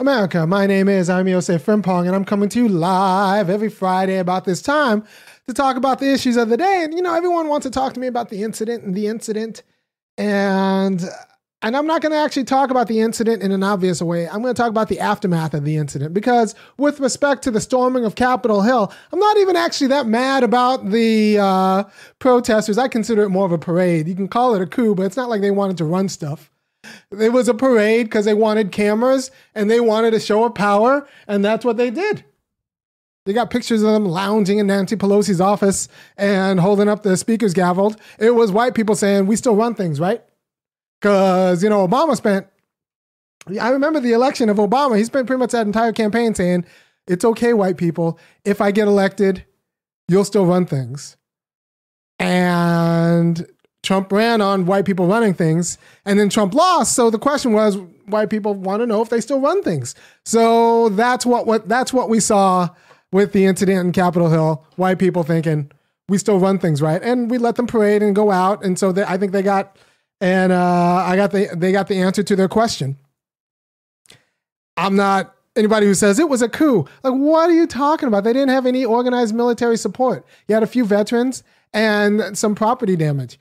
America, my name is I'm Yosef Frimpong, and I'm coming to you live every Friday about this time to talk about the issues of the day. And you know, everyone wants to talk to me about the incident and the incident, and and I'm not going to actually talk about the incident in an obvious way. I'm going to talk about the aftermath of the incident because, with respect to the storming of Capitol Hill, I'm not even actually that mad about the uh, protesters. I consider it more of a parade. You can call it a coup, but it's not like they wanted to run stuff. It was a parade because they wanted cameras and they wanted a show of power, and that's what they did. They got pictures of them lounging in Nancy Pelosi's office and holding up the speaker's gavel. It was white people saying, We still run things, right? Because, you know, Obama spent, I remember the election of Obama. He spent pretty much that entire campaign saying, It's okay, white people. If I get elected, you'll still run things. And Trump ran on white people running things, and then Trump lost. So the question was, white people want to know if they still run things. So that's what, what that's what we saw with the incident in Capitol Hill. White people thinking we still run things right, and we let them parade and go out. And so they, I think they got, and uh, I got the they got the answer to their question. I'm not anybody who says it was a coup. Like, what are you talking about? They didn't have any organized military support. You had a few veterans and some property damage.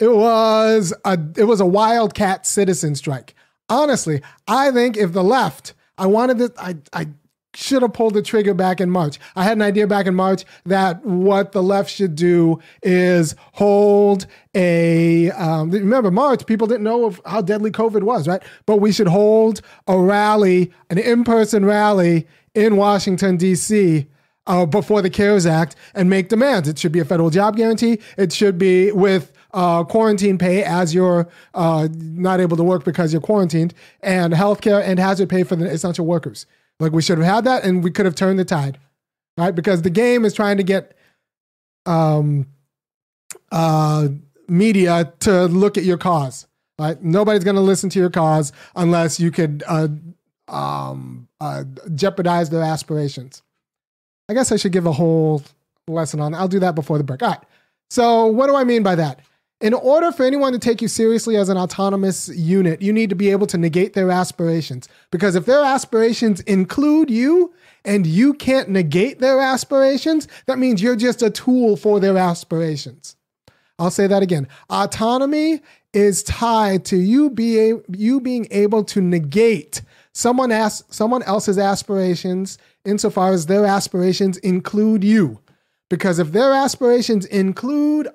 It was a it was a wildcat citizen strike. Honestly, I think if the left, I wanted this, I I should have pulled the trigger back in March. I had an idea back in March that what the left should do is hold a. Um, remember, March, people didn't know of how deadly COVID was, right? But we should hold a rally, an in person rally in Washington, D.C. Uh, before the CARES Act and make demands. It should be a federal job guarantee. It should be with uh, quarantine pay as you're uh, not able to work because you're quarantined, and healthcare and hazard pay for the essential workers. Like we should have had that, and we could have turned the tide, right? Because the game is trying to get um, uh, media to look at your cause. Right? Nobody's going to listen to your cause unless you could uh, um, uh, jeopardize their aspirations. I guess I should give a whole lesson on. That. I'll do that before the break. All right. So, what do I mean by that? In order for anyone to take you seriously as an autonomous unit, you need to be able to negate their aspirations. Because if their aspirations include you and you can't negate their aspirations, that means you're just a tool for their aspirations. I'll say that again. Autonomy is tied to you be you being able to negate someone as, someone else's aspirations insofar as their aspirations include you. Because if their aspirations include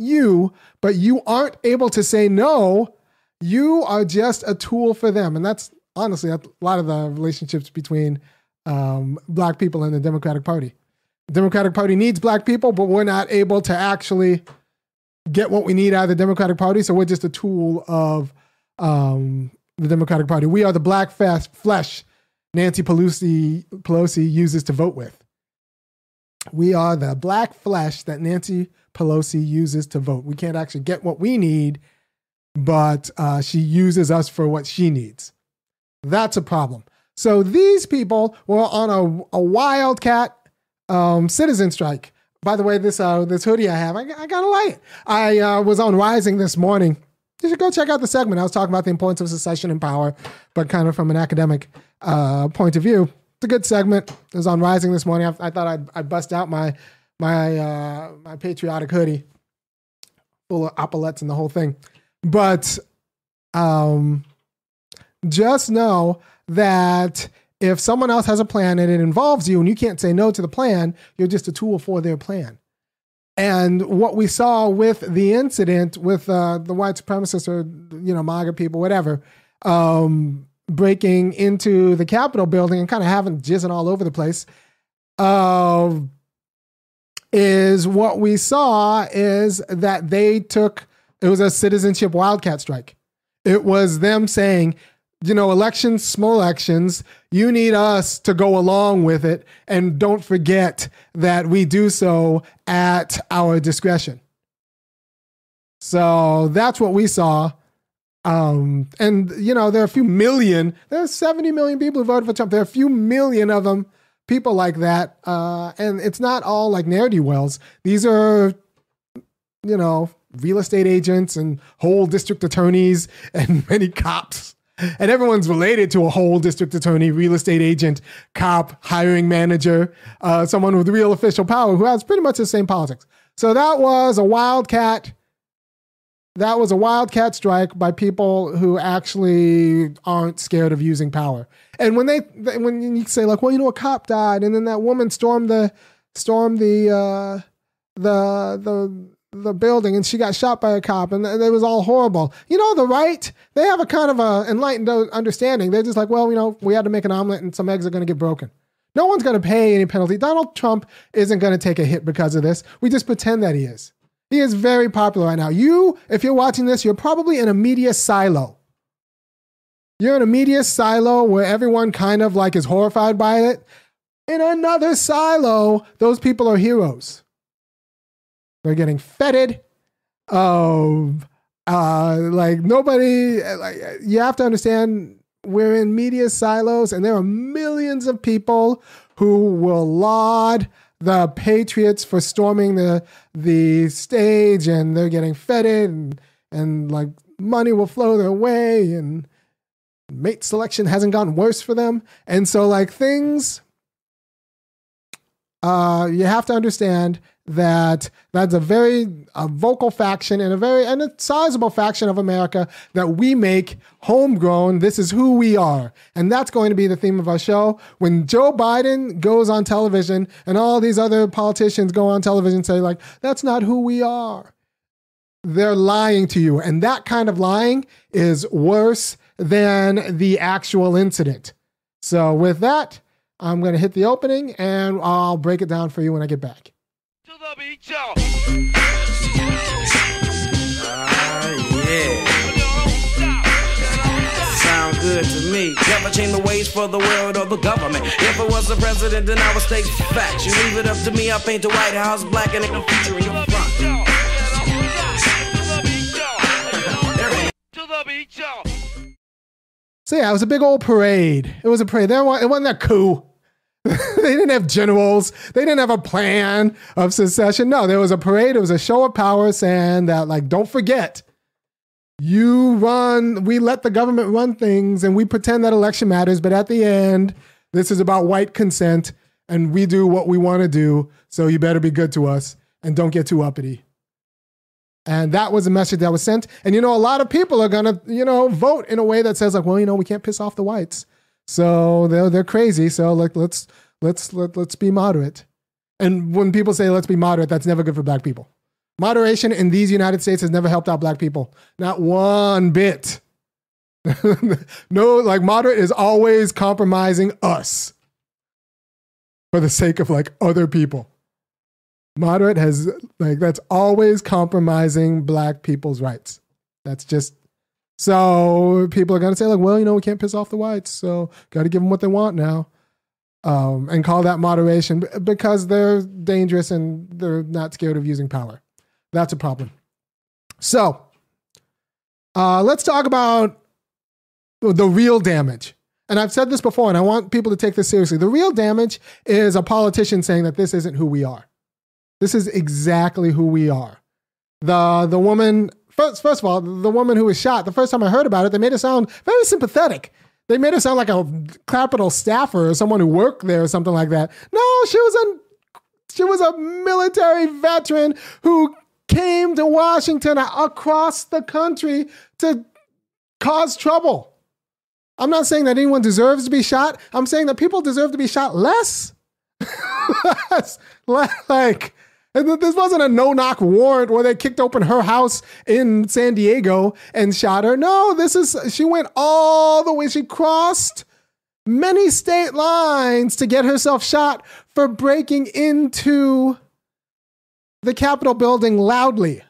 you, but you aren't able to say no, you are just a tool for them. And that's honestly a lot of the relationships between um, black people and the Democratic Party. The Democratic Party needs black people, but we're not able to actually get what we need out of the Democratic Party. So we're just a tool of um, the Democratic Party. We are the black flesh Nancy Pelosi, Pelosi uses to vote with. We are the black flesh that Nancy Pelosi uses to vote. We can't actually get what we need, but uh, she uses us for what she needs. That's a problem. So these people were on a, a wildcat um, citizen strike. By the way, this uh, this hoodie I have, I, I gotta like it. I uh, was on Rising this morning. You should go check out the segment. I was talking about the importance of secession and power, but kind of from an academic uh, point of view. It's a good segment. It was on Rising this morning. I, I thought I'd, I'd bust out my my uh, my patriotic hoodie full of epaulets and the whole thing. But um, just know that if someone else has a plan and it involves you and you can't say no to the plan, you're just a tool for their plan. And what we saw with the incident with uh, the white supremacists or you know MAGA people, whatever, um, breaking into the Capitol building and kind of having jizzing all over the place. Uh, is what we saw is that they took it was a citizenship wildcat strike. It was them saying, you know, elections, small elections, you need us to go along with it. And don't forget that we do so at our discretion. So that's what we saw. Um, and, you know, there are a few million, there's 70 million people who voted for Trump. There are a few million of them people like that. Uh, and it's not all like ne'er do wells. These are, you know, real estate agents and whole district attorneys and many cops and everyone's related to a whole district attorney, real estate agent, cop, hiring manager, uh, someone with real official power who has pretty much the same politics. So that was a wildcat. That was a wildcat strike by people who actually aren't scared of using power. And when they, when you say like, well, you know, a cop died, and then that woman stormed the, stormed the, uh, the, the the building and she got shot by a cop and it was all horrible. You know, the right, they have a kind of a enlightened understanding. They're just like, well, you know, we had to make an omelet and some eggs are going to get broken. No one's going to pay any penalty. Donald Trump isn't going to take a hit because of this. We just pretend that he is. He is very popular right now. You, if you're watching this, you're probably in a media silo. You're in a media silo where everyone kind of like is horrified by it. In another silo, those people are heroes. They're getting feted. Um, uh, like nobody, like you have to understand, we're in media silos, and there are millions of people who will laud the Patriots for storming the the stage, and they're getting feted, and and like money will flow their way, and mate selection hasn't gotten worse for them, and so like things. Uh, you have to understand that that's a very a vocal faction and a very and a sizable faction of America that we make homegrown. This is who we are. And that's going to be the theme of our show. When Joe Biden goes on television and all these other politicians go on television and say, like, that's not who we are. They're lying to you. And that kind of lying is worse than the actual incident. So with that, I'm going to hit the opening and I'll break it down for you when I get back the beat, y'all. Yeah. Good to me. Never change the ways for the world or the government. If I was the president, then I would state facts. You leave it up to me, I paint the White House black and ain't no future in your front. So yeah, it was a big old parade. It was a parade. There, it wasn't that coup. they didn't have generals. They didn't have a plan of secession. No, there was a parade. It was a show of power saying that, like, don't forget, you run, we let the government run things and we pretend that election matters. But at the end, this is about white consent and we do what we want to do. So you better be good to us and don't get too uppity. And that was a message that was sent. And, you know, a lot of people are going to, you know, vote in a way that says, like, well, you know, we can't piss off the whites. So they're they're crazy. So like let's let's let, let's be moderate. And when people say let's be moderate, that's never good for black people. Moderation in these United States has never helped out black people. Not one bit. no, like moderate is always compromising us for the sake of like other people. Moderate has like that's always compromising black people's rights. That's just so people are going to say, like, well, you know, we can't piss off the whites. So got to give them what they want now. Um, and call that moderation because they're dangerous and they're not scared of using power. That's a problem. So uh, let's talk about the real damage. And I've said this before, and I want people to take this seriously. The real damage is a politician saying that this isn't who we are. This is exactly who we are. The the woman first, first of all, the woman who was shot, the first time I heard about it, they made it sound very sympathetic. They made it sound like a Capitol staffer or someone who worked there or something like that. No, she was a she was a military veteran who came to Washington across the country to cause trouble. I'm not saying that anyone deserves to be shot. I'm saying that people deserve to be shot less. less. like this wasn't a no knock warrant where they kicked open her house in San Diego and shot her. No, this is, she went all the way, she crossed many state lines to get herself shot for breaking into the Capitol building loudly.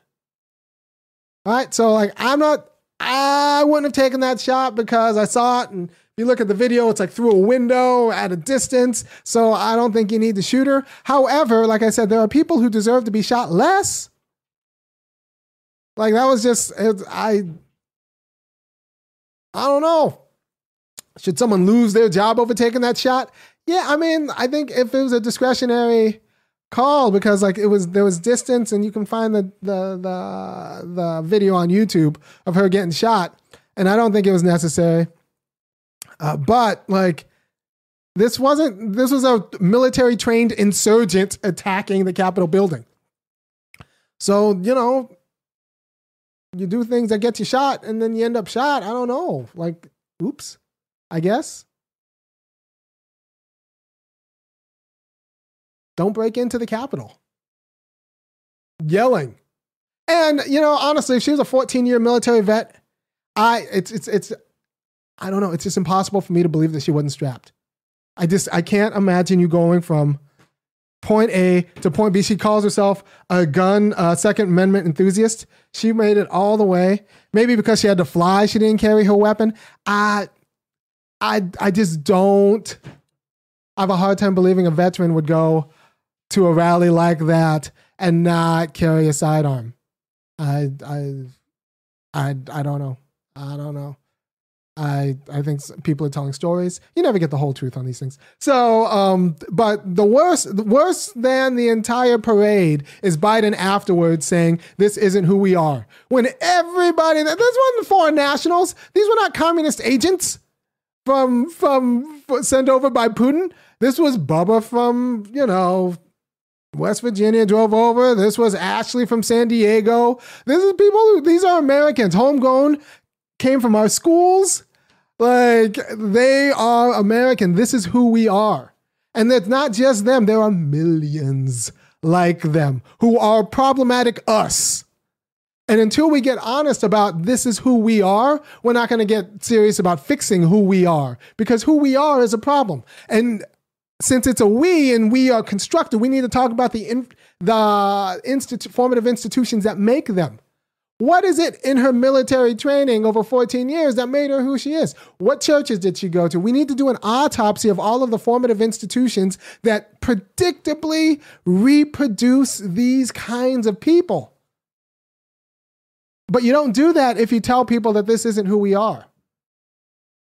All right, so like, I'm not, I wouldn't have taken that shot because I saw it and you look at the video, it's like through a window at a distance. So I don't think you need to shoot her. However, like I said, there are people who deserve to be shot less. Like that was just I I don't know. Should someone lose their job over taking that shot? Yeah, I mean, I think if it was a discretionary call because like it was there was distance and you can find the the the the video on YouTube of her getting shot and I don't think it was necessary. Uh, but like, this wasn't. This was a military trained insurgent attacking the Capitol building. So you know, you do things that get you shot, and then you end up shot. I don't know. Like, oops. I guess. Don't break into the Capitol. Yelling. And you know, honestly, if she was a 14 year military vet, I it's it's it's I don't know, it's just impossible for me to believe that she wasn't strapped. I just I can't imagine you going from point A to point B. She calls herself a gun uh, Second Amendment enthusiast. She made it all the way. Maybe because she had to fly, she didn't carry her weapon. I I I just don't. I have a hard time believing a veteran would go to a rally like that and not carry a sidearm. I I I I don't know. I don't know. I I think people are telling stories. You never get the whole truth on these things. So, um, but the worst, worse than the entire parade is Biden afterwards saying this isn't who we are. When everybody, this wasn't foreign nationals. These were not communist agents from from sent over by Putin. This was Bubba from you know West Virginia drove over. This was Ashley from San Diego. This is people. These are Americans, homegrown, came from our schools. Like they are American. This is who we are, and it's not just them. There are millions like them who are problematic us. And until we get honest about this is who we are, we're not going to get serious about fixing who we are because who we are is a problem. And since it's a we and we are constructed, we need to talk about the in, the institu- formative institutions that make them. What is it in her military training over 14 years that made her who she is? What churches did she go to? We need to do an autopsy of all of the formative institutions that predictably reproduce these kinds of people. But you don't do that if you tell people that this isn't who we are.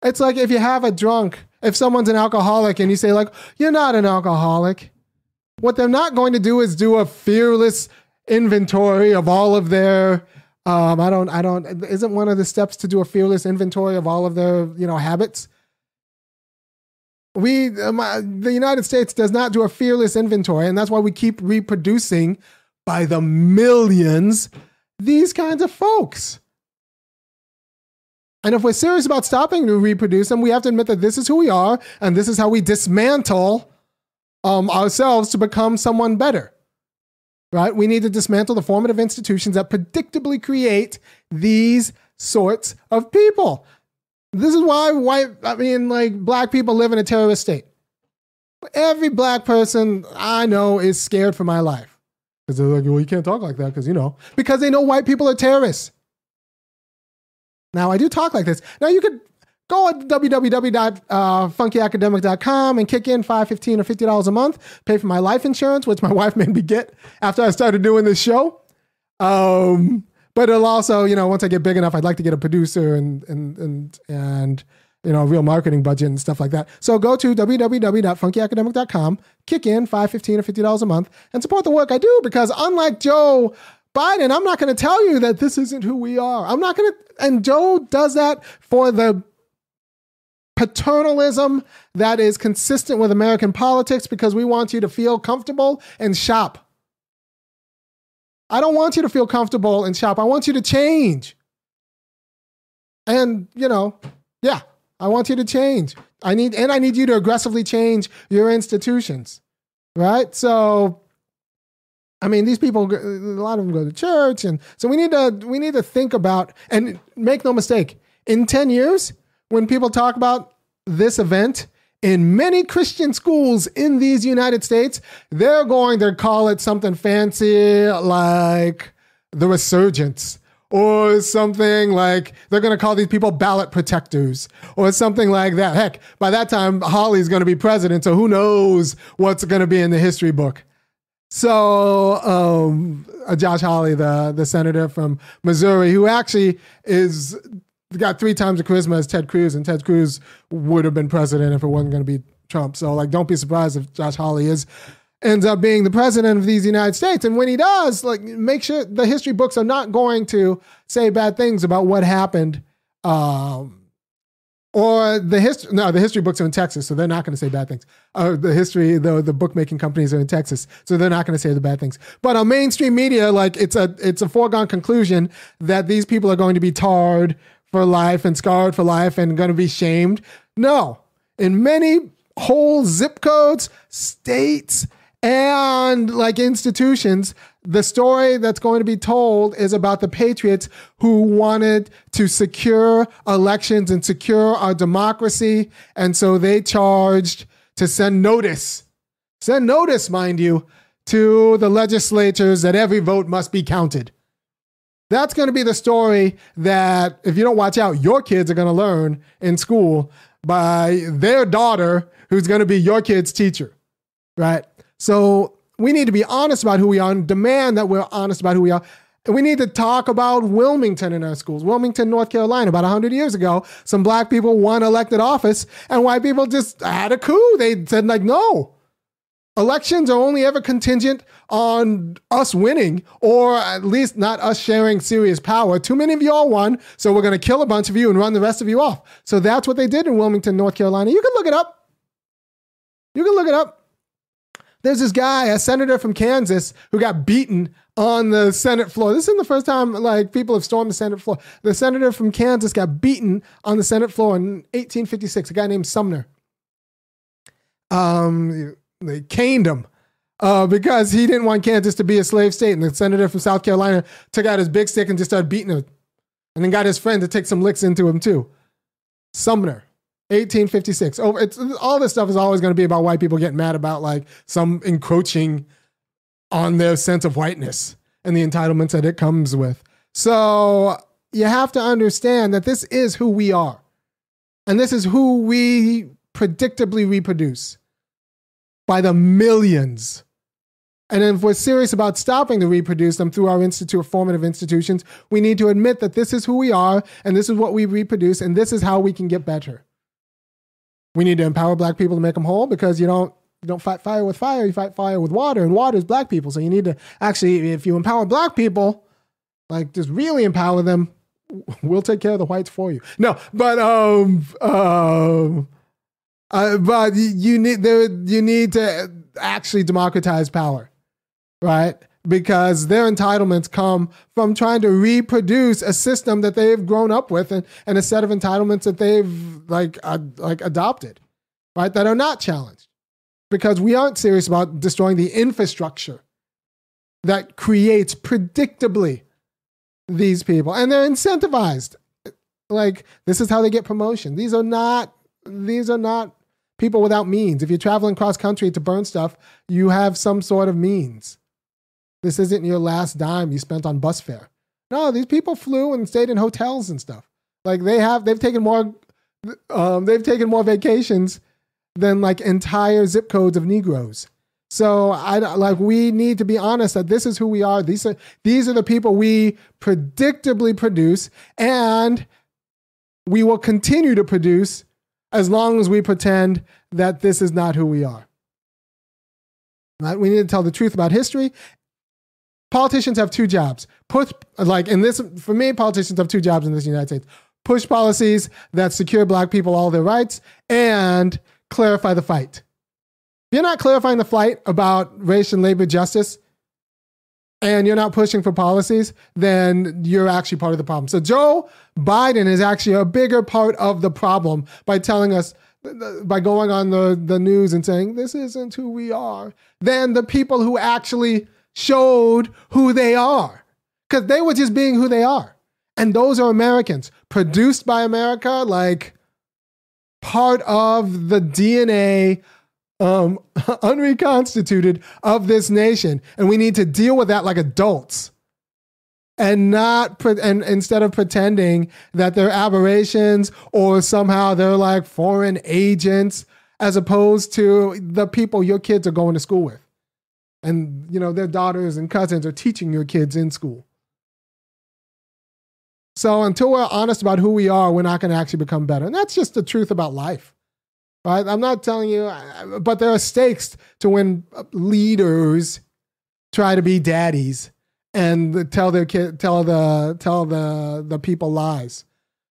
It's like if you have a drunk, if someone's an alcoholic and you say, like, you're not an alcoholic, what they're not going to do is do a fearless inventory of all of their um, I don't I don't isn't one of the steps to do a fearless inventory of all of their, you know, habits? We um, the United States does not do a fearless inventory and that's why we keep reproducing by the millions these kinds of folks. And if we're serious about stopping to reproduce them, we have to admit that this is who we are, and this is how we dismantle um, ourselves to become someone better. Right? We need to dismantle the formative institutions that predictably create these sorts of people. This is why white, I mean, like black people live in a terrorist state. Every black person I know is scared for my life. Because they're like, well, you can't talk like that because, you know, because they know white people are terrorists. Now, I do talk like this. Now, you could go at www.funkyacademic.com and kick in $5, 15 or $50 a month, pay for my life insurance, which my wife made me get after I started doing this show. Um, but it'll also, you know, once I get big enough, I'd like to get a producer and, and, and, and, you know, a real marketing budget and stuff like that. So go to www.funkyacademic.com, kick in 5 15 or $50 a month, and support the work I do because unlike Joe Biden, I'm not going to tell you that this isn't who we are. I'm not going to, and Joe does that for the paternalism that is consistent with American politics because we want you to feel comfortable and shop. I don't want you to feel comfortable and shop. I want you to change. And, you know, yeah, I want you to change. I need and I need you to aggressively change your institutions. Right? So I mean, these people a lot of them go to church and so we need to we need to think about and make no mistake, in 10 years when people talk about this event in many Christian schools in these United States, they're going to call it something fancy like the resurgence or something like they're going to call these people ballot protectors or something like that. Heck, by that time, Hawley's going to be president, so who knows what's going to be in the history book. So, um, uh, Josh Hawley, the, the senator from Missouri, who actually is got three times the charisma as Ted Cruz, and Ted Cruz would have been president if it wasn't going to be Trump. So, like, don't be surprised if Josh Hawley is ends up being the president of these United States. And when he does, like make sure the history books are not going to say bad things about what happened. Um, or the history no the history books are in Texas, so they're not going to say bad things. Uh, the history the the bookmaking companies are in Texas, so they're not going to say the bad things. But on mainstream media, like it's a it's a foregone conclusion that these people are going to be tarred for life and scarred for life and going to be shamed. No, in many whole zip codes, states, and like institutions, the story that's going to be told is about the patriots who wanted to secure elections and secure our democracy. And so they charged to send notice, send notice, mind you, to the legislatures that every vote must be counted. That's going to be the story that, if you don't watch out, your kids are going to learn in school by their daughter, who's going to be your kid's teacher, right? So we need to be honest about who we are and demand that we're honest about who we are. We need to talk about Wilmington in our schools. Wilmington, North Carolina, about 100 years ago, some black people won elected office and white people just had a coup. They said, like, no. Elections are only ever contingent on us winning, or at least not us sharing serious power. Too many of y'all won, so we're going to kill a bunch of you and run the rest of you off. So that's what they did in Wilmington, North Carolina. You can look it up. You can look it up. There's this guy, a senator from Kansas, who got beaten on the Senate floor. This isn't the first time like people have stormed the Senate floor. The senator from Kansas got beaten on the Senate floor in 1856. A guy named Sumner. Um, they caned him uh, because he didn't want Kansas to be a slave state. And the senator from South Carolina took out his big stick and just started beating him, and then got his friend to take some licks into him too. Sumner. 1856. Over it's all this stuff is always going to be about white people getting mad about like some encroaching on their sense of whiteness and the entitlements that it comes with. So you have to understand that this is who we are. And this is who we predictably reproduce by the millions. And if we're serious about stopping to reproduce them through our institute, formative institutions, we need to admit that this is who we are and this is what we reproduce and this is how we can get better. We need to empower black people to make them whole because you don't you don't fight fire with fire, you fight fire with water, and water is black people. So you need to actually, if you empower black people, like just really empower them, we'll take care of the whites for you. No, but um, um, uh, but you need there you need to actually democratize power, right? because their entitlements come from trying to reproduce a system that they've grown up with and, and a set of entitlements that they've like uh, like adopted right? That are not challenged. Because we aren't serious about destroying the infrastructure that creates predictably these people. And they're incentivized. Like this is how they get promotion. These are not these are not people without means if you're traveling cross country to burn stuff you have some sort of means this isn't your last dime you spent on bus fare. No, these people flew and stayed in hotels and stuff. Like they have, they've taken more, um, they've taken more vacations than like entire zip codes of Negroes. So I like we need to be honest that this is who we are. These are these are the people we predictably produce, and we will continue to produce as long as we pretend that this is not who we are. We need to tell the truth about history politicians have two jobs. Push like in this for me, politicians have two jobs in this United States. Push policies that secure black people all their rights and clarify the fight. If you're not clarifying the fight about race and labor justice, and you're not pushing for policies, then you're actually part of the problem. So Joe Biden is actually a bigger part of the problem by telling us by going on the, the news and saying this isn't who we are than the people who actually showed who they are because they were just being who they are. And those are Americans produced by America, like part of the DNA um, unreconstituted of this nation. And we need to deal with that like adults and not pre- and instead of pretending that they're aberrations or somehow they're like foreign agents as opposed to the people your kids are going to school with and you know their daughters and cousins are teaching your kids in school. So until we're honest about who we are, we're not going to actually become better. And that's just the truth about life. Right? I'm not telling you, but there are stakes to when leaders try to be daddies and tell their kid, tell the tell the the people lies.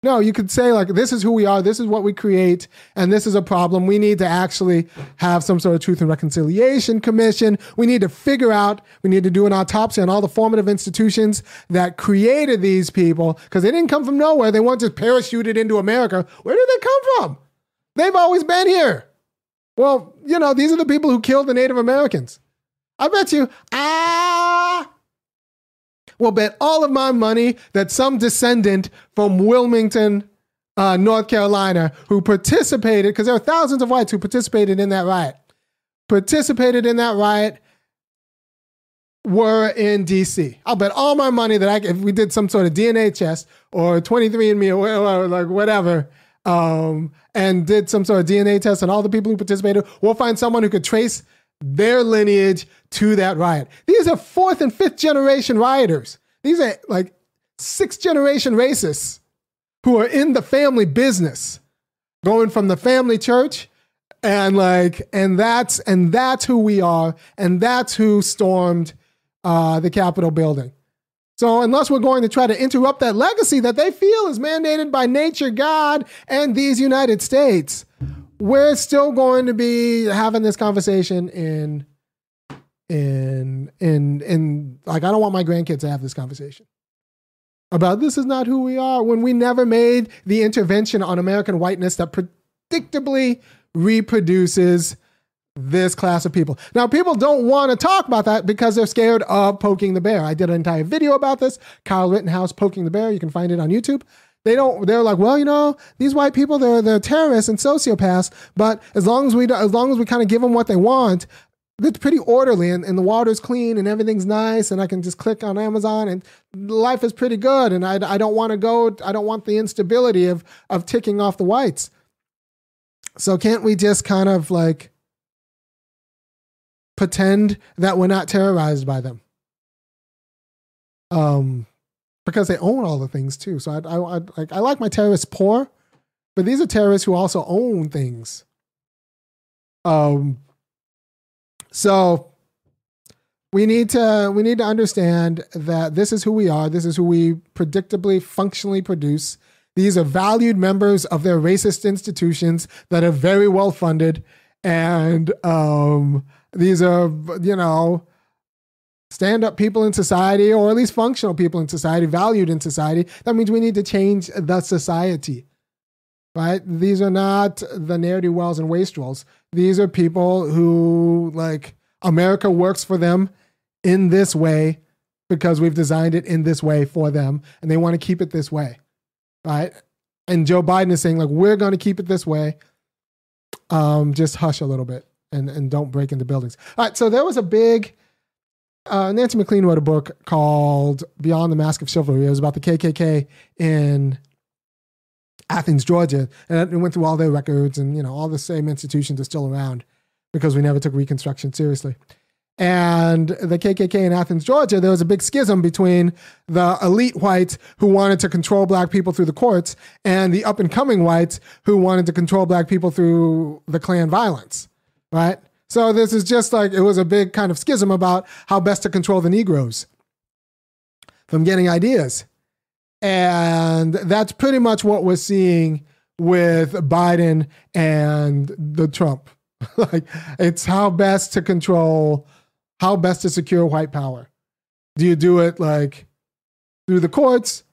No, you could say like this is who we are, this is what we create, and this is a problem. We need to actually have some sort of truth and reconciliation commission. We need to figure out, we need to do an autopsy on all the formative institutions that created these people because they didn't come from nowhere. They weren't just parachuted into America. Where did they come from? They've always been here. Well, you know, these are the people who killed the Native Americans. I bet you, ah, will bet all of my money that some descendant from Wilmington, uh, North Carolina, who participated, because there are thousands of whites who participated in that riot, participated in that riot, were in DC. I'll bet all my money that I, if we did some sort of DNA test or 23andMe or, or like whatever, um, and did some sort of DNA test on all the people who participated, we'll find someone who could trace their lineage to that riot. These are fourth and fifth generation rioters. These are like sixth generation racists who are in the family business, going from the family church and like and that's and that's who we are and that's who stormed uh, the Capitol building. So unless we're going to try to interrupt that legacy that they feel is mandated by nature, God, and these United States, we're still going to be having this conversation in in in in like I don't want my grandkids to have this conversation about this is not who we are when we never made the intervention on American whiteness that predictably reproduces this class of people. Now, people don't want to talk about that because they're scared of poking the bear. I did an entire video about this, Kyle Rittenhouse poking the bear. You can find it on YouTube. They don't. They're like, well, you know, these white people, they're they're terrorists and sociopaths. But as long as we as long as we kind of give them what they want, it's pretty orderly and, and the water's clean and everything's nice and I can just click on Amazon and life is pretty good and I, I don't want to go I don't want the instability of of ticking off the whites. So can't we just kind of like pretend that we're not terrorized by them. Um, because they own all the things too. So I, I, I like I like my terrorists poor, but these are terrorists who also own things. Um, so we need to we need to understand that this is who we are. This is who we predictably, functionally produce. These are valued members of their racist institutions that are very well funded and um, these are, you know, stand up people in society, or at least functional people in society, valued in society. That means we need to change the society, right? These are not the ne'er wells and wastrels. These are people who, like, America works for them in this way because we've designed it in this way for them and they want to keep it this way, right? And Joe Biden is saying, like, we're going to keep it this way. Um, just hush a little bit and, and don't break into buildings. All right, so there was a big. Uh, Nancy MacLean wrote a book called Beyond the Mask of Chivalry. It was about the KKK in Athens, Georgia, and it went through all their records, and you know all the same institutions are still around because we never took Reconstruction seriously. And the KKK in Athens, Georgia, there was a big schism between the elite whites who wanted to control black people through the courts and the up and coming whites who wanted to control black people through the Klan violence right? So this is just like it was a big kind of schism about how best to control the Negroes from getting ideas. And that's pretty much what we're seeing with Biden and the Trump. like it's how best to control, how best to secure white power. Do you do it like through the courts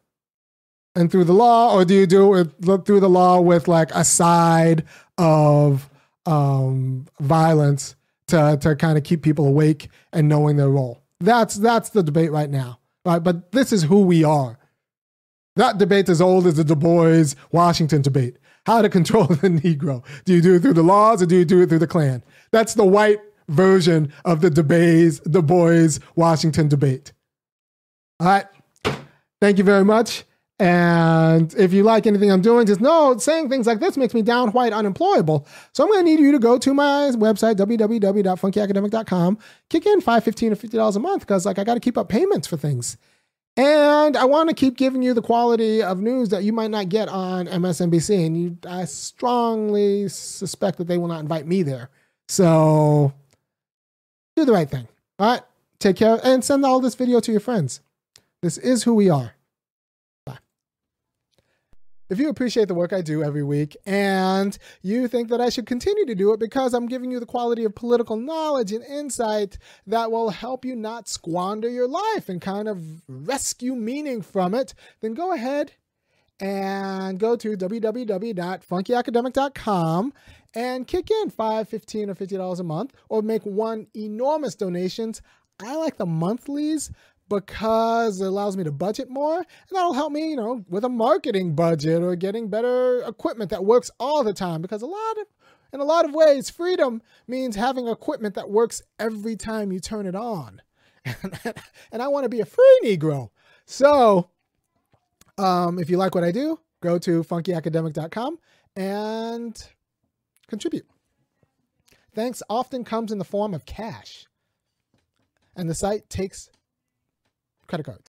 and through the law, or do you do it through the law with like a side of um, violence to to kind of keep people awake and knowing their role. That's that's the debate right now. Right, but this is who we are. That debate's as old as the Du Bois Washington debate. How to control the Negro? Do you do it through the laws or do you do it through the Klan? That's the white version of the Du Bois, Du Bois Washington debate. All right. Thank you very much. And if you like anything I'm doing, just know saying things like this makes me down white unemployable. So I'm going to need you to go to my website, www.funkyacademic.com, kick in $5, 15 or $50 a month because like I got to keep up payments for things. And I want to keep giving you the quality of news that you might not get on MSNBC. And you, I strongly suspect that they will not invite me there. So do the right thing. All right. Take care and send all this video to your friends. This is who we are. If you appreciate the work I do every week and you think that I should continue to do it because I'm giving you the quality of political knowledge and insight that will help you not squander your life and kind of rescue meaning from it, then go ahead and go to www.funkyacademic.com and kick in 5 15 or $50 a month or make one enormous donations. I like the monthlies because it allows me to budget more and that'll help me, you know, with a marketing budget or getting better equipment that works all the time because a lot of in a lot of ways freedom means having equipment that works every time you turn it on. and I want to be a free negro. So, um, if you like what I do, go to funkyacademic.com and contribute. Thanks often comes in the form of cash. And the site takes credit cards.